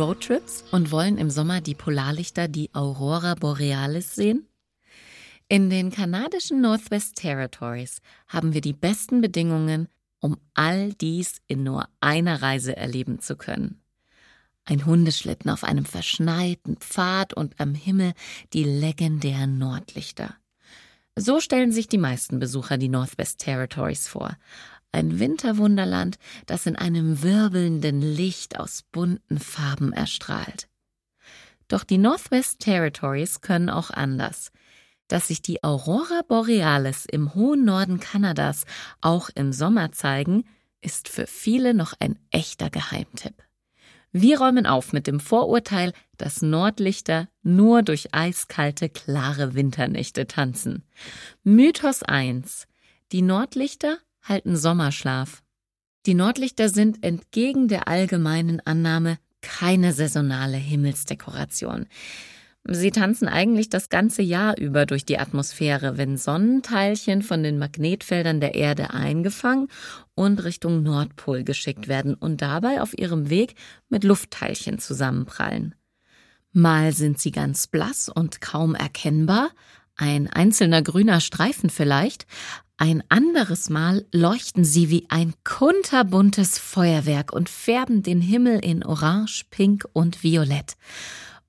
Roadtrips und wollen im Sommer die Polarlichter, die Aurora Borealis sehen? In den kanadischen Northwest Territories haben wir die besten Bedingungen, um all dies in nur einer Reise erleben zu können. Ein Hundeschlitten auf einem verschneiten Pfad und am Himmel die legendären Nordlichter. So stellen sich die meisten Besucher die Northwest Territories vor. Ein Winterwunderland, das in einem wirbelnden Licht aus bunten Farben erstrahlt. Doch die Northwest Territories können auch anders. Dass sich die Aurora Borealis im hohen Norden Kanadas auch im Sommer zeigen, ist für viele noch ein echter Geheimtipp. Wir räumen auf mit dem Vorurteil, dass Nordlichter nur durch eiskalte, klare Winternächte tanzen. Mythos 1. Die Nordlichter halten Sommerschlaf. Die Nordlichter sind entgegen der allgemeinen Annahme keine saisonale Himmelsdekoration. Sie tanzen eigentlich das ganze Jahr über durch die Atmosphäre, wenn Sonnenteilchen von den Magnetfeldern der Erde eingefangen und Richtung Nordpol geschickt werden und dabei auf ihrem Weg mit Luftteilchen zusammenprallen. Mal sind sie ganz blass und kaum erkennbar, ein einzelner grüner Streifen vielleicht, ein anderes Mal leuchten sie wie ein kunterbuntes Feuerwerk und färben den Himmel in Orange, Pink und Violett.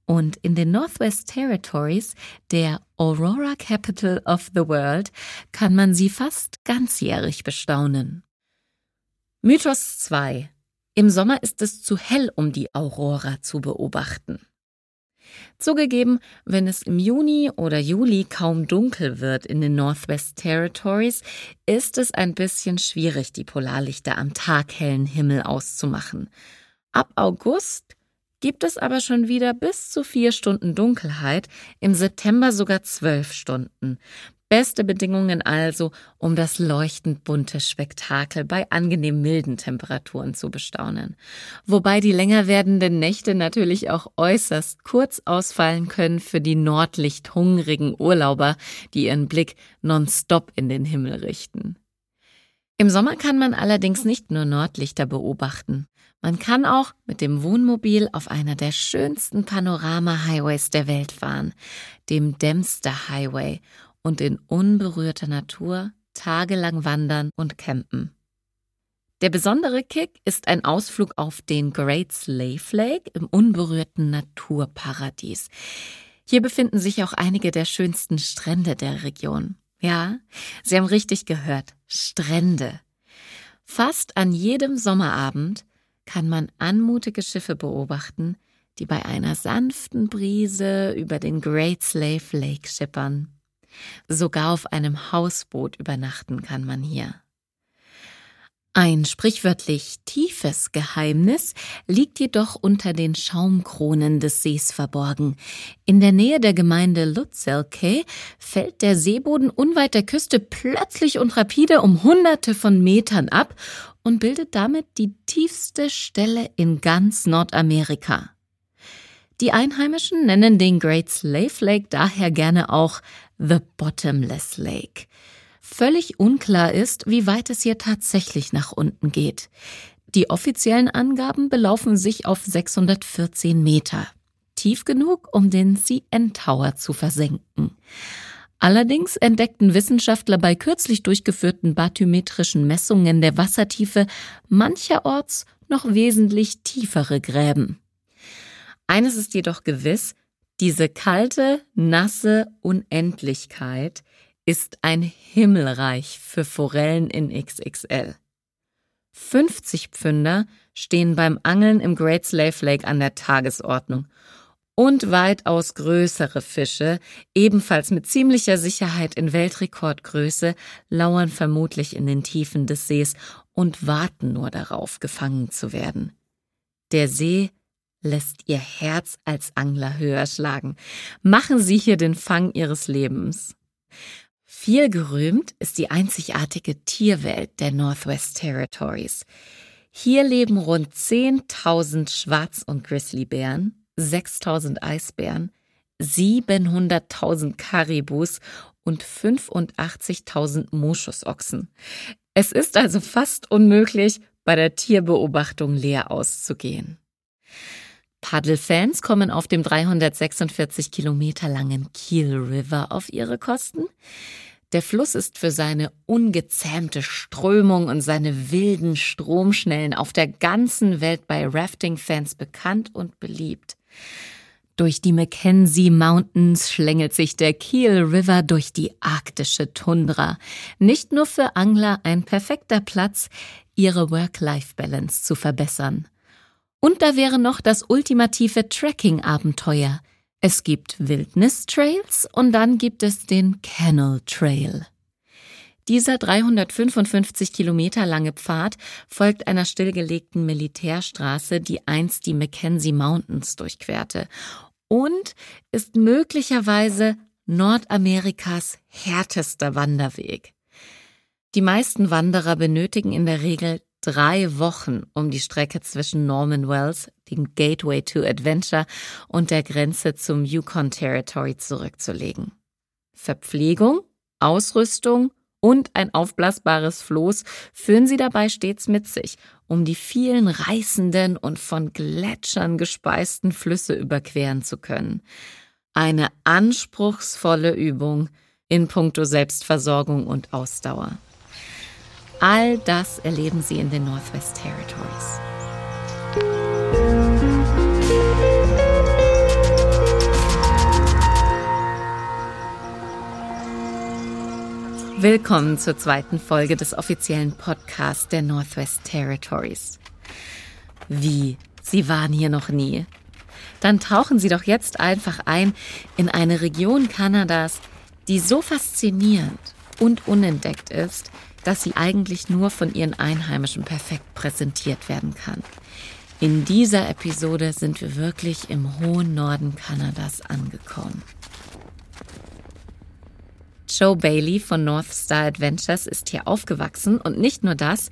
Und in den Northwest Territories, der Aurora Capital of the World, kann man sie fast ganzjährig bestaunen. Mythos 2. Im Sommer ist es zu hell, um die Aurora zu beobachten. Zugegeben, wenn es im Juni oder Juli kaum dunkel wird in den Northwest Territories, ist es ein bisschen schwierig, die Polarlichter am taghellen Himmel auszumachen. Ab August gibt es aber schon wieder bis zu vier Stunden Dunkelheit, im September sogar zwölf Stunden. Beste Bedingungen also, um das leuchtend bunte Spektakel bei angenehm milden Temperaturen zu bestaunen. Wobei die länger werdenden Nächte natürlich auch äußerst kurz ausfallen können für die nordlichthungrigen Urlauber, die ihren Blick nonstop in den Himmel richten. Im Sommer kann man allerdings nicht nur Nordlichter beobachten. Man kann auch mit dem Wohnmobil auf einer der schönsten Panorama-Highways der Welt fahren, dem Dempster Highway, und in unberührter Natur tagelang wandern und campen. Der besondere Kick ist ein Ausflug auf den Great Slave Lake im unberührten Naturparadies. Hier befinden sich auch einige der schönsten Strände der Region. Ja, Sie haben richtig gehört. Strände. Fast an jedem Sommerabend kann man anmutige Schiffe beobachten, die bei einer sanften Brise über den Great Slave Lake schippern. Sogar auf einem Hausboot übernachten kann man hier. Ein sprichwörtlich tiefes Geheimnis liegt jedoch unter den Schaumkronen des Sees verborgen. In der Nähe der Gemeinde Lutzelke fällt der Seeboden unweit der Küste plötzlich und rapide um Hunderte von Metern ab und bildet damit die tiefste Stelle in ganz Nordamerika. Die Einheimischen nennen den Great Slave Lake daher gerne auch The Bottomless Lake. Völlig unklar ist, wie weit es hier tatsächlich nach unten geht. Die offiziellen Angaben belaufen sich auf 614 Meter. Tief genug, um den CN Tower zu versenken. Allerdings entdeckten Wissenschaftler bei kürzlich durchgeführten bathymetrischen Messungen der Wassertiefe mancherorts noch wesentlich tiefere Gräben. Eines ist jedoch gewiss, diese kalte, nasse Unendlichkeit ist ein Himmelreich für Forellen in XXL. 50 Pfünder stehen beim Angeln im Great Slave Lake an der Tagesordnung und weitaus größere Fische, ebenfalls mit ziemlicher Sicherheit in Weltrekordgröße, lauern vermutlich in den Tiefen des Sees und warten nur darauf, gefangen zu werden. Der See lässt Ihr Herz als Angler höher schlagen. Machen Sie hier den Fang Ihres Lebens. Viel gerühmt ist die einzigartige Tierwelt der Northwest Territories. Hier leben rund 10.000 Schwarz- und Grizzlybären, 6.000 Eisbären, 700.000 Karibus und 85.000 Moschusochsen. Es ist also fast unmöglich, bei der Tierbeobachtung leer auszugehen. Paddelfans kommen auf dem 346 Kilometer langen Kiel River auf ihre Kosten. Der Fluss ist für seine ungezähmte Strömung und seine wilden Stromschnellen auf der ganzen Welt bei Rafting-Fans bekannt und beliebt. Durch die Mackenzie Mountains schlängelt sich der Kiel River durch die arktische Tundra. Nicht nur für Angler ein perfekter Platz, ihre Work-Life-Balance zu verbessern. Und da wäre noch das ultimative Trekking-Abenteuer. Es gibt Wildnis-Trails und dann gibt es den Kennel Trail. Dieser 355 Kilometer lange Pfad folgt einer stillgelegten Militärstraße, die einst die Mackenzie Mountains durchquerte und ist möglicherweise Nordamerikas härtester Wanderweg. Die meisten Wanderer benötigen in der Regel drei Wochen, um die Strecke zwischen Norman Wells, dem Gateway to Adventure, und der Grenze zum Yukon Territory zurückzulegen. Verpflegung, Ausrüstung und ein aufblasbares Floß führen sie dabei stets mit sich, um die vielen reißenden und von Gletschern gespeisten Flüsse überqueren zu können. Eine anspruchsvolle Übung in puncto Selbstversorgung und Ausdauer. All das erleben sie in den Northwest Territories. Willkommen zur zweiten Folge des offiziellen Podcasts der Northwest Territories. Wie? Sie waren hier noch nie? Dann tauchen Sie doch jetzt einfach ein in eine Region Kanadas, die so faszinierend und unentdeckt ist, dass sie eigentlich nur von ihren Einheimischen perfekt präsentiert werden kann. In dieser Episode sind wir wirklich im hohen Norden Kanadas angekommen. Joe Bailey von North Star Adventures ist hier aufgewachsen und nicht nur das,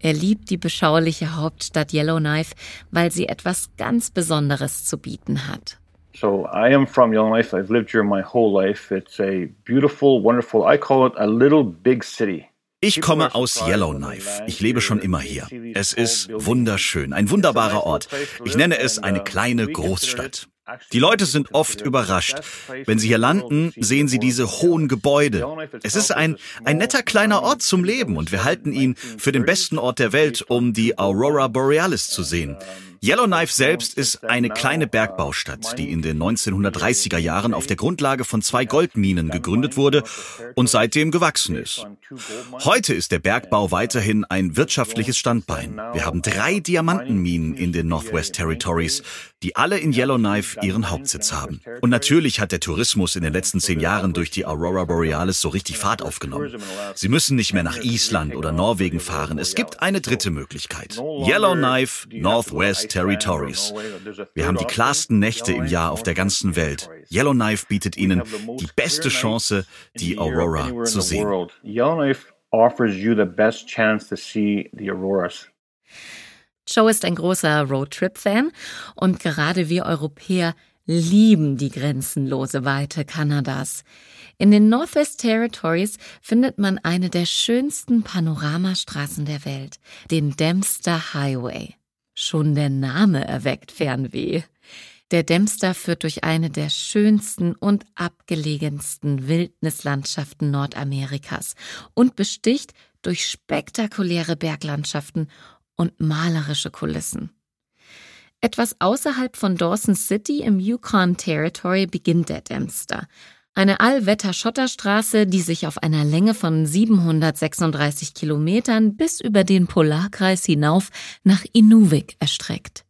er liebt die beschauliche Hauptstadt Yellowknife, weil sie etwas ganz Besonderes zu bieten hat. So I am from Yellowknife. I've lived here my whole life. It's a beautiful, wonderful, I call it a little big city. Ich komme aus Yellowknife. Ich lebe schon immer hier. Es ist wunderschön, ein wunderbarer Ort. Ich nenne es eine kleine Großstadt. Die Leute sind oft überrascht. Wenn sie hier landen, sehen sie diese hohen Gebäude. Es ist ein, ein netter kleiner Ort zum Leben und wir halten ihn für den besten Ort der Welt, um die Aurora Borealis zu sehen. Yellowknife selbst ist eine kleine Bergbaustadt, die in den 1930er Jahren auf der Grundlage von zwei Goldminen gegründet wurde und seitdem gewachsen ist. Heute ist der Bergbau weiterhin ein wirtschaftliches Standbein. Wir haben drei Diamantenminen in den Northwest Territories, die alle in Yellowknife ihren Hauptsitz haben. Und natürlich hat der Tourismus in den letzten zehn Jahren durch die Aurora Borealis so richtig Fahrt aufgenommen. Sie müssen nicht mehr nach Island oder Norwegen fahren. Es gibt eine dritte Möglichkeit. Yellowknife, Northwest Territories. Wir haben die klarsten Nächte im Jahr auf der ganzen Welt. Yellowknife bietet Ihnen die beste Chance, die Aurora zu sehen. Yellowknife offers you the best chance to see the auroras. Joe ist ein großer Roadtrip-Fan und gerade wir Europäer lieben die grenzenlose Weite Kanadas. In den Northwest Territories findet man eine der schönsten Panoramastraßen der Welt, den Dempster Highway. Schon der Name erweckt Fernweh. Der Dempster führt durch eine der schönsten und abgelegensten Wildnislandschaften Nordamerikas und besticht durch spektakuläre Berglandschaften und malerische Kulissen. Etwas außerhalb von Dawson City im Yukon Territory beginnt der Dempster, eine Allwetter-Schotterstraße, die sich auf einer Länge von 736 Kilometern bis über den Polarkreis hinauf nach Inuvik erstreckt.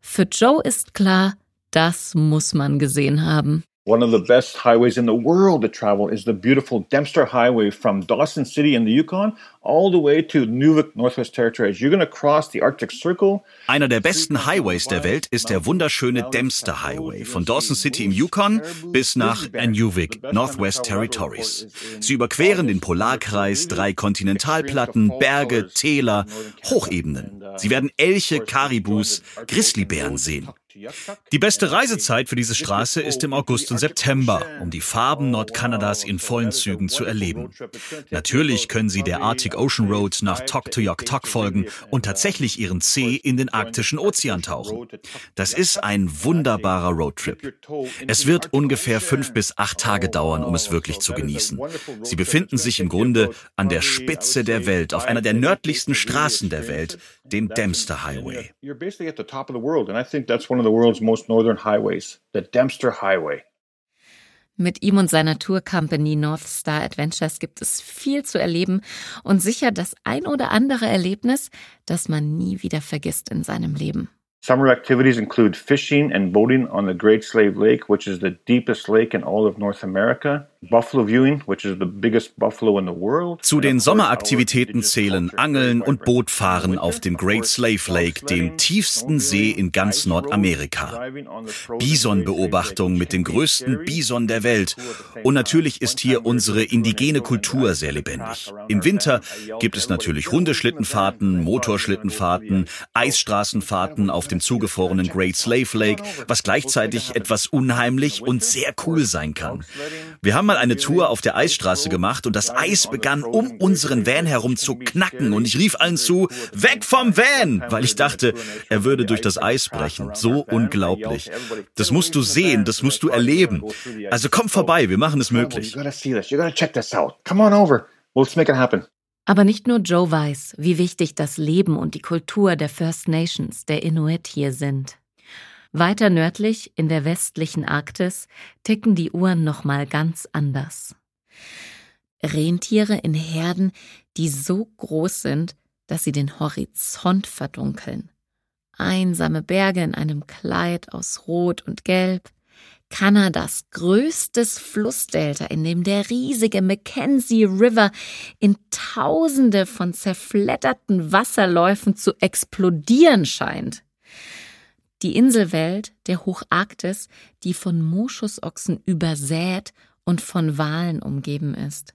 Für Joe ist klar, das muss man gesehen haben. One of the best highways in the world to travel is the beautiful Dempster Highway from Dawson City in the Yukon all the way to Nunavut, Northwest Territories. You're going to cross the Arctic Circle. Einer der besten Highways der Welt ist der wunderschöne Dempster Highway von Dawson City im Yukon bis nach Nunavut, Northwest Territories. Sie überqueren den Polarkreis, drei Kontinentalplatten, Berge, Täler, Hochebenen. Sie werden Elche, Karibus, Grizzlybären sehen. Die beste Reisezeit für diese Straße ist im August und September, um die Farben Nordkanadas in vollen Zügen zu erleben. Natürlich können Sie der Arctic Ocean Road nach Tok folgen und tatsächlich Ihren Zeh in den arktischen Ozean tauchen. Das ist ein wunderbarer Roadtrip. Es wird ungefähr fünf bis acht Tage dauern, um es wirklich zu genießen. Sie befinden sich im Grunde an der Spitze der Welt, auf einer der nördlichsten Straßen der Welt, dem Dempster Highway. Mit ihm und seiner Tour-Company North Star Adventures gibt es viel zu erleben und sicher das ein oder andere Erlebnis, das man nie wieder vergisst in seinem Leben. Summer activities include fishing and boating on the Great Slave Lake, which is the deepest lake in all of North America. Buffalo viewing, which is the biggest buffalo in the world. Zu den Sommeraktivitäten zählen Angeln und Bootfahren auf dem Great Slave Lake, dem tiefsten See in ganz Nordamerika. Bisonbeobachtung mit dem größten Bison der Welt. Und natürlich ist hier unsere indigene Kultur sehr lebendig. Im Winter gibt es natürlich Hundeschlittenfahrten, Motorschlittenfahrten, Eisstraßenfahrten auf dem zugefrorenen Great Slave Lake, was gleichzeitig etwas unheimlich und sehr cool sein kann. Wir haben mal eine Tour auf der Eisstraße gemacht und das Eis begann um unseren Van herum zu knacken und ich rief allen zu, weg vom Van, weil ich dachte, er würde durch das Eis brechen. So unglaublich. Das musst du sehen, das musst du erleben. Also komm vorbei, wir machen es möglich. Aber nicht nur Joe weiß, wie wichtig das Leben und die Kultur der First Nations, der Inuit hier sind. Weiter nördlich, in der westlichen Arktis, ticken die Uhren nochmal ganz anders. Rentiere in Herden, die so groß sind, dass sie den Horizont verdunkeln. Einsame Berge in einem Kleid aus Rot und Gelb. Kanadas größtes Flussdelta, in dem der riesige Mackenzie River in Tausende von zerfledderten Wasserläufen zu explodieren scheint. Die Inselwelt der Hocharktis, die von Moschusochsen übersät und von Walen umgeben ist.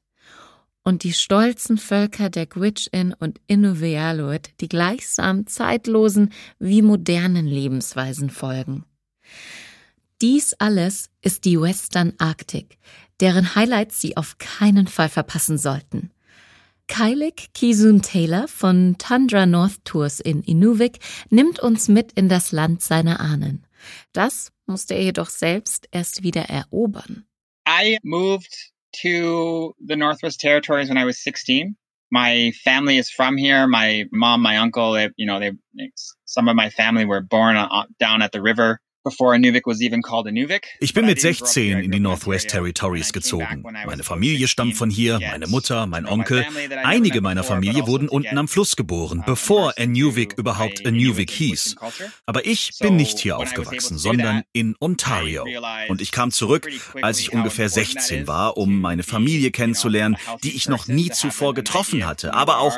Und die stolzen Völker der Gwich'in und Inuvialuit, die gleichsam zeitlosen wie modernen Lebensweisen folgen. Dies alles ist die Western Arctic, deren Highlights Sie auf keinen Fall verpassen sollten. Kailik Kisun Taylor von Tundra North Tours in Inuvik nimmt uns mit in das Land seiner Ahnen. Das musste er jedoch selbst erst wieder erobern. I moved to the Northwest Territories when I was 16. My family is from here. My mom, my uncle, they, you know, they, some of my family were born down at the river. Ich bin mit 16 in die Northwest Territories gezogen. Meine Familie stammt von hier, meine Mutter, mein Onkel. Einige meiner Familie wurden unten am Fluss geboren, bevor Inuvik überhaupt Inuvik hieß. Aber ich bin nicht hier aufgewachsen, sondern in Ontario. Und ich kam zurück, als ich ungefähr 16 war, um meine Familie kennenzulernen, die ich noch nie zuvor getroffen hatte, aber auch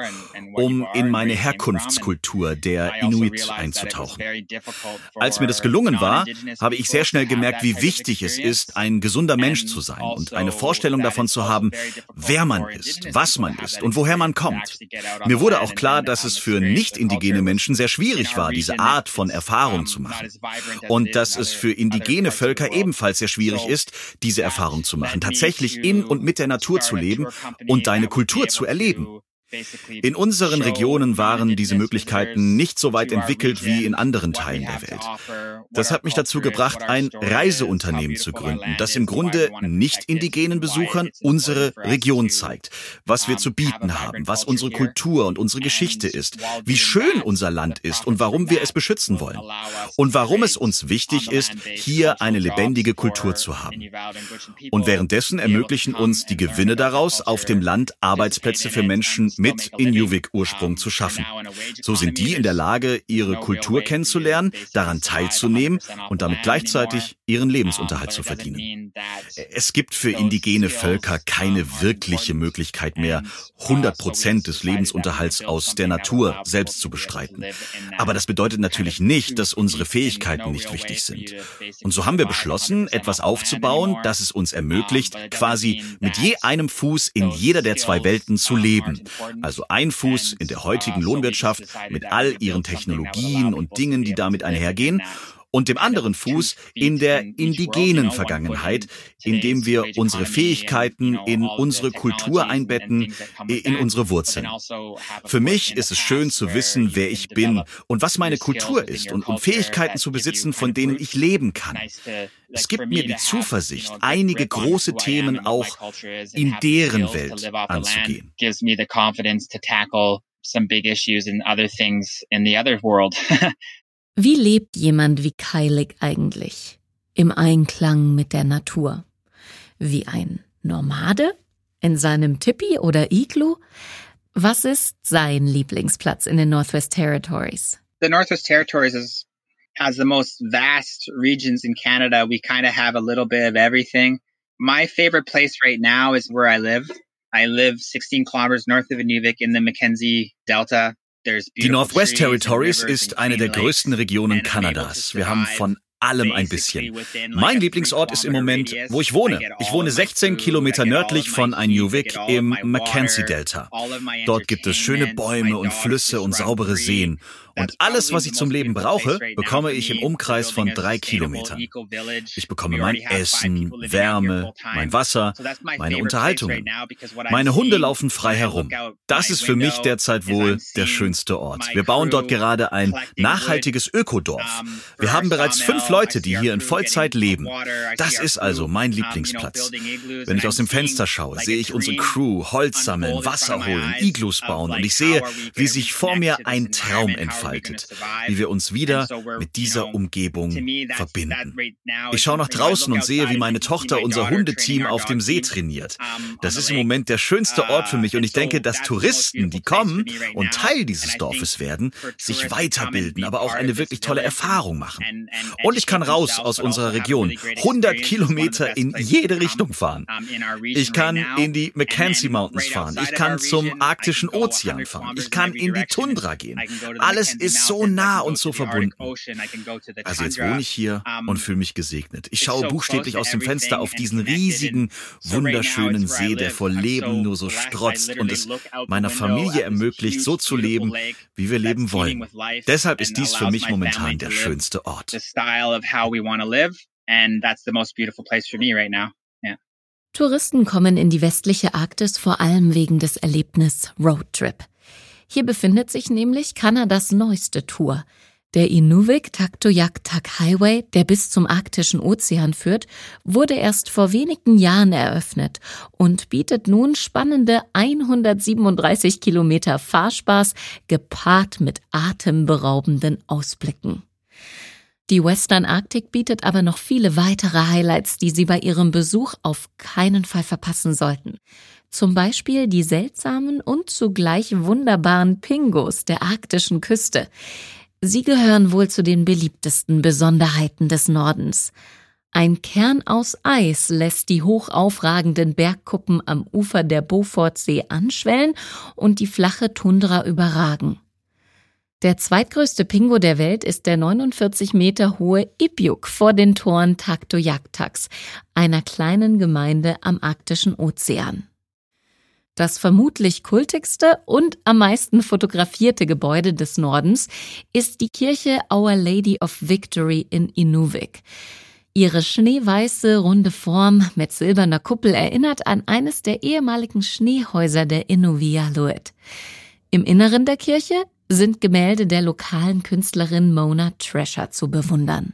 um in meine Herkunftskultur der Inuit einzutauchen. Als mir das gelungen war, war, habe ich sehr schnell gemerkt, wie wichtig es ist, ein gesunder Mensch zu sein und eine Vorstellung davon zu haben, wer man ist, was man ist und woher man kommt. Mir wurde auch klar, dass es für nicht indigene Menschen sehr schwierig war, diese Art von Erfahrung zu machen. Und dass es für indigene Völker ebenfalls sehr schwierig ist, diese Erfahrung zu machen, tatsächlich in und mit der Natur zu leben und deine Kultur zu erleben. In unseren Regionen waren diese Möglichkeiten nicht so weit entwickelt wie in anderen Teilen der Welt. Das hat mich dazu gebracht, ein Reiseunternehmen zu gründen, das im Grunde nicht indigenen Besuchern unsere Region zeigt, was wir zu bieten haben, was unsere Kultur und unsere Geschichte ist, wie schön unser Land ist und warum wir es beschützen wollen und warum es uns wichtig ist, hier eine lebendige Kultur zu haben. Und währenddessen ermöglichen uns die Gewinne daraus, auf dem Land Arbeitsplätze für Menschen mit Inuvik-Ursprung zu schaffen. So sind die in der Lage, ihre Kultur kennenzulernen, daran teilzunehmen und damit gleichzeitig ihren Lebensunterhalt zu verdienen. Es gibt für indigene Völker keine wirkliche Möglichkeit mehr, 100 Prozent des Lebensunterhalts aus der Natur selbst zu bestreiten. Aber das bedeutet natürlich nicht, dass unsere Fähigkeiten nicht wichtig sind. Und so haben wir beschlossen, etwas aufzubauen, das es uns ermöglicht, quasi mit je einem Fuß in jeder der zwei Welten zu leben also ein Fuß in der heutigen Lohnwirtschaft mit all ihren Technologien und Dingen, die damit einhergehen und dem anderen Fuß in der indigenen Vergangenheit, indem wir unsere Fähigkeiten in unsere Kultur einbetten, in unsere Wurzeln. Also Für mich ist es schön zu wissen, wer ich bin und was meine Kultur ist und um Fähigkeiten zu besitzen, von denen ich leben kann. Es gibt mir die Zuversicht, einige große Themen auch in deren Welt anzugehen. Wie lebt jemand wie Keilig eigentlich? Im Einklang mit der Natur? Wie ein Nomade? In seinem Tipi oder Iglu? Was ist sein Lieblingsplatz in den Northwest Territories? The Northwest Territories is has the most vast regions in Canada. We kind of have a little bit of everything. My favorite place right now is where I live. I live 16 kilometers north of Inuvik in the Mackenzie Delta. Die Northwest Territories ist eine der größten Regionen Kanadas. Wir haben von allem ein bisschen. Mein Lieblingsort ist im Moment, wo ich wohne. Ich wohne 16 Kilometer nördlich von Einuvik im Mackenzie Delta. Dort gibt es schöne Bäume und Flüsse und saubere Seen. Und alles, was ich zum Leben brauche, bekomme ich im Umkreis von drei Kilometern. Ich bekomme mein Essen, Wärme, mein Wasser, meine Unterhaltungen. Meine Hunde laufen frei herum. Das ist für mich derzeit wohl der schönste Ort. Wir bauen dort gerade ein nachhaltiges Ökodorf. Wir haben bereits fünf Leute, die hier in Vollzeit leben. Das ist also mein Lieblingsplatz. Wenn ich aus dem Fenster schaue, sehe ich unsere Crew Holz sammeln, Wasser holen, Iglus bauen und ich sehe, wie sich vor mir ein Traum entfaltet entfaltet, wie wir uns wieder mit dieser Umgebung verbinden. Ich schaue nach draußen und sehe, wie meine Tochter unser Hundeteam auf dem See trainiert. Das ist im Moment der schönste Ort für mich und ich denke, dass Touristen, die kommen und Teil dieses Dorfes werden, sich weiterbilden, aber auch eine wirklich tolle Erfahrung machen. Und ich kann raus aus unserer Region, 100 Kilometer in jede Richtung fahren. Ich kann in die Mackenzie Mountains fahren. Ich kann zum arktischen Ozean fahren. Ich kann in die Tundra gehen. Alles ist so nah und so verbunden. Also jetzt wohne ich hier und fühle mich gesegnet. Ich schaue buchstäblich aus dem Fenster auf diesen riesigen, wunderschönen See, der vor Leben nur so strotzt und es meiner Familie ermöglicht, so zu leben, wie wir leben wollen. Deshalb ist dies für mich momentan der schönste Ort. Touristen kommen in die westliche Arktis vor allem wegen des Erlebnis Roadtrip. Hier befindet sich nämlich Kanadas neueste Tour. Der Inuvik Taktoyak-Tak Highway, der bis zum arktischen Ozean führt, wurde erst vor wenigen Jahren eröffnet und bietet nun spannende 137 Kilometer Fahrspaß gepaart mit atemberaubenden Ausblicken. Die Western Arctic bietet aber noch viele weitere Highlights, die Sie bei Ihrem Besuch auf keinen Fall verpassen sollten. Zum Beispiel die seltsamen und zugleich wunderbaren Pingos der arktischen Küste. Sie gehören wohl zu den beliebtesten Besonderheiten des Nordens. Ein Kern aus Eis lässt die hoch aufragenden Bergkuppen am Ufer der Beaufortsee anschwellen und die flache Tundra überragen. Der zweitgrößte Pingo der Welt ist der 49 Meter hohe Ipjuk vor den Toren Taktoyaktaks, einer kleinen Gemeinde am arktischen Ozean. Das vermutlich kultigste und am meisten fotografierte Gebäude des Nordens ist die Kirche Our Lady of Victory in Inuvik. Ihre schneeweiße, runde Form mit silberner Kuppel erinnert an eines der ehemaligen Schneehäuser der Inuvialuit. Im Inneren der Kirche sind Gemälde der lokalen Künstlerin Mona Trescher zu bewundern.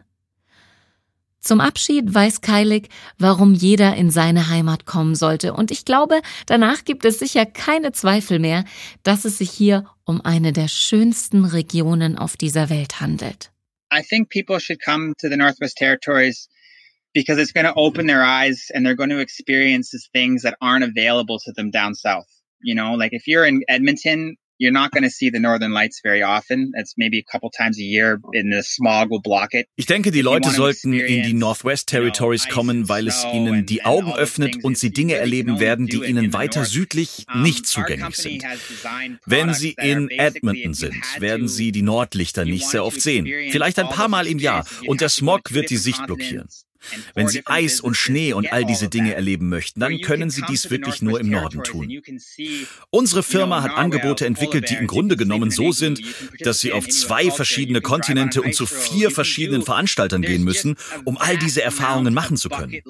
Zum Abschied weiß Keilig, warum jeder in seine Heimat kommen sollte, und ich glaube, danach gibt es sicher keine Zweifel mehr, dass es sich hier um eine der schönsten Regionen auf dieser Welt handelt. I think people should come to the Northwest Territories because it's going to open their eyes and they're going to experience things that aren't available to them down south. You know, like if you're in Edmonton You're not going to see the northern lights very often. It's maybe a couple times a year and the smog will block it. Ich denke, die Leute sollten in die Northwest Territories kommen, weil es ihnen die Augen öffnet und sie Dinge erleben werden, die ihnen weiter südlich nicht zugänglich sind. Wenn sie in Edmonton sind, werden sie die Nordlichter nicht sehr oft sehen. Vielleicht ein paar Mal im Jahr und der Smog wird die Sicht blockieren. Wenn Sie Eis und Schnee und all diese Dinge erleben möchten, dann können Sie dies wirklich nur im Norden tun. Unsere Firma hat Angebote entwickelt, die im Grunde genommen so sind, dass Sie auf zwei verschiedene Kontinente und zu vier verschiedenen Veranstaltern gehen müssen, um all diese Erfahrungen machen zu können.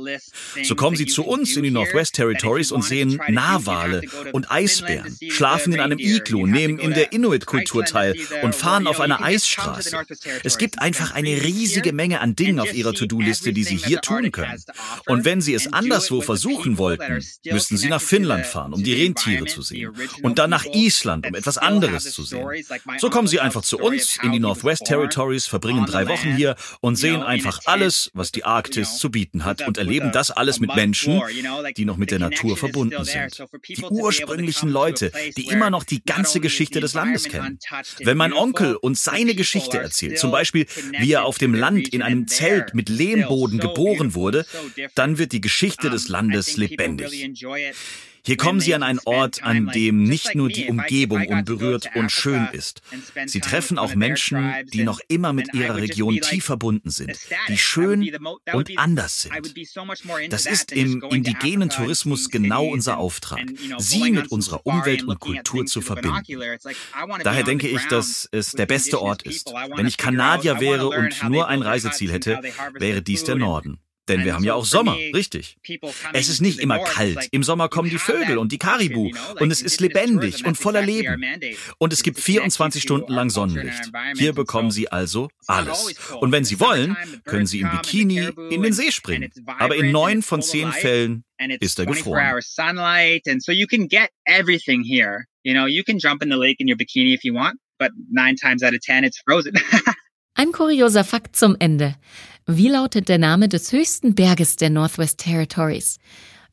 So kommen Sie zu uns in die Northwest Territories und sehen Narwale und Eisbären, schlafen in einem Iglu, nehmen in der Inuit-Kultur teil und fahren auf einer Eisstraße. Es gibt einfach eine riesige Menge an Dingen auf Ihrer To-Do-Liste, die Sie hier tun können. Und wenn Sie es anderswo versuchen wollten, müssten Sie nach Finnland fahren, um die Rentiere zu sehen. Und dann nach Island, um etwas anderes zu sehen. So kommen Sie einfach zu uns in die Northwest Territories, verbringen drei Wochen hier und sehen einfach alles, was die Arktis zu bieten hat und erleben das alles mit Menschen, die noch mit der Natur verbunden sind. Die ursprünglichen Leute, die immer noch die ganze Geschichte des Landes kennen. Wenn mein Onkel uns seine Geschichte erzählt, zum Beispiel, wie er auf dem Land in einem Zelt mit Lehmboden geboren wurde, dann wird die Geschichte des Landes lebendig. Hier kommen Sie an einen Ort, an dem nicht nur die Umgebung unberührt und schön ist. Sie treffen auch Menschen, die noch immer mit ihrer Region tief verbunden sind, die schön und anders sind. Das ist im indigenen Tourismus genau unser Auftrag, sie mit unserer Umwelt und Kultur zu verbinden. Daher denke ich, dass es der beste Ort ist. Wenn ich Kanadier wäre und nur ein Reiseziel hätte, wäre dies der Norden. Denn wir haben ja auch Sommer, richtig. Es ist nicht immer kalt. Im Sommer kommen die Vögel und die Karibu und es ist lebendig und voller Leben. Und es gibt 24 Stunden lang Sonnenlicht. Hier bekommen Sie also alles. Und wenn Sie wollen, können Sie im Bikini in den See springen. Aber in neun von zehn Fällen ist er gefroren. You know, you can jump in the lake in your bikini if you want, but nine times out of ten it's frozen. Ein kurioser Fakt zum Ende. Wie lautet der Name des höchsten Berges der Northwest Territories?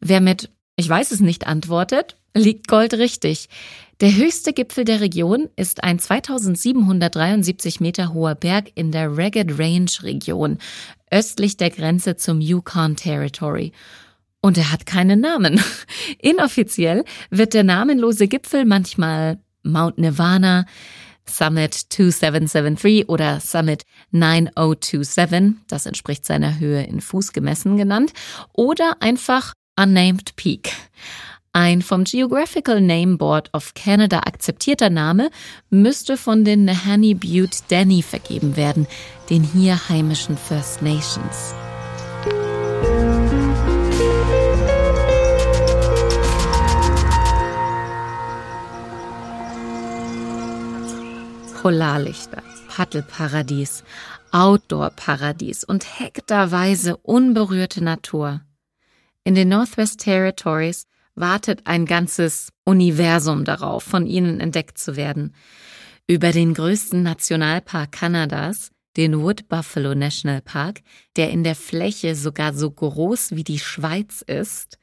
Wer mit Ich weiß es nicht antwortet, liegt Gold richtig. Der höchste Gipfel der Region ist ein 2773 Meter hoher Berg in der Ragged Range Region, östlich der Grenze zum Yukon Territory. Und er hat keinen Namen. Inoffiziell wird der namenlose Gipfel manchmal Mount Nirvana, Summit 2773 oder Summit 9027, das entspricht seiner Höhe in Fuß gemessen genannt, oder einfach Unnamed Peak. Ein vom Geographical Name Board of Canada akzeptierter Name müsste von den Nahanni Butte Danny vergeben werden, den hier heimischen First Nations. Polarlichter, Paddelparadies, Outdoor-Paradies und hektarweise unberührte Natur. In den Northwest Territories wartet ein ganzes Universum darauf, von ihnen entdeckt zu werden. Über den größten Nationalpark Kanadas, den Wood Buffalo National Park, der in der Fläche sogar so groß wie die Schweiz ist,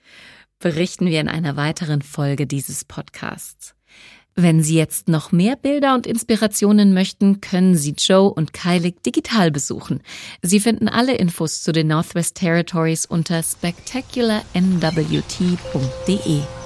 berichten wir in einer weiteren Folge dieses Podcasts. Wenn Sie jetzt noch mehr Bilder und Inspirationen möchten, können Sie Joe und Kylie digital besuchen. Sie finden alle Infos zu den Northwest Territories unter spectacularnwt.de.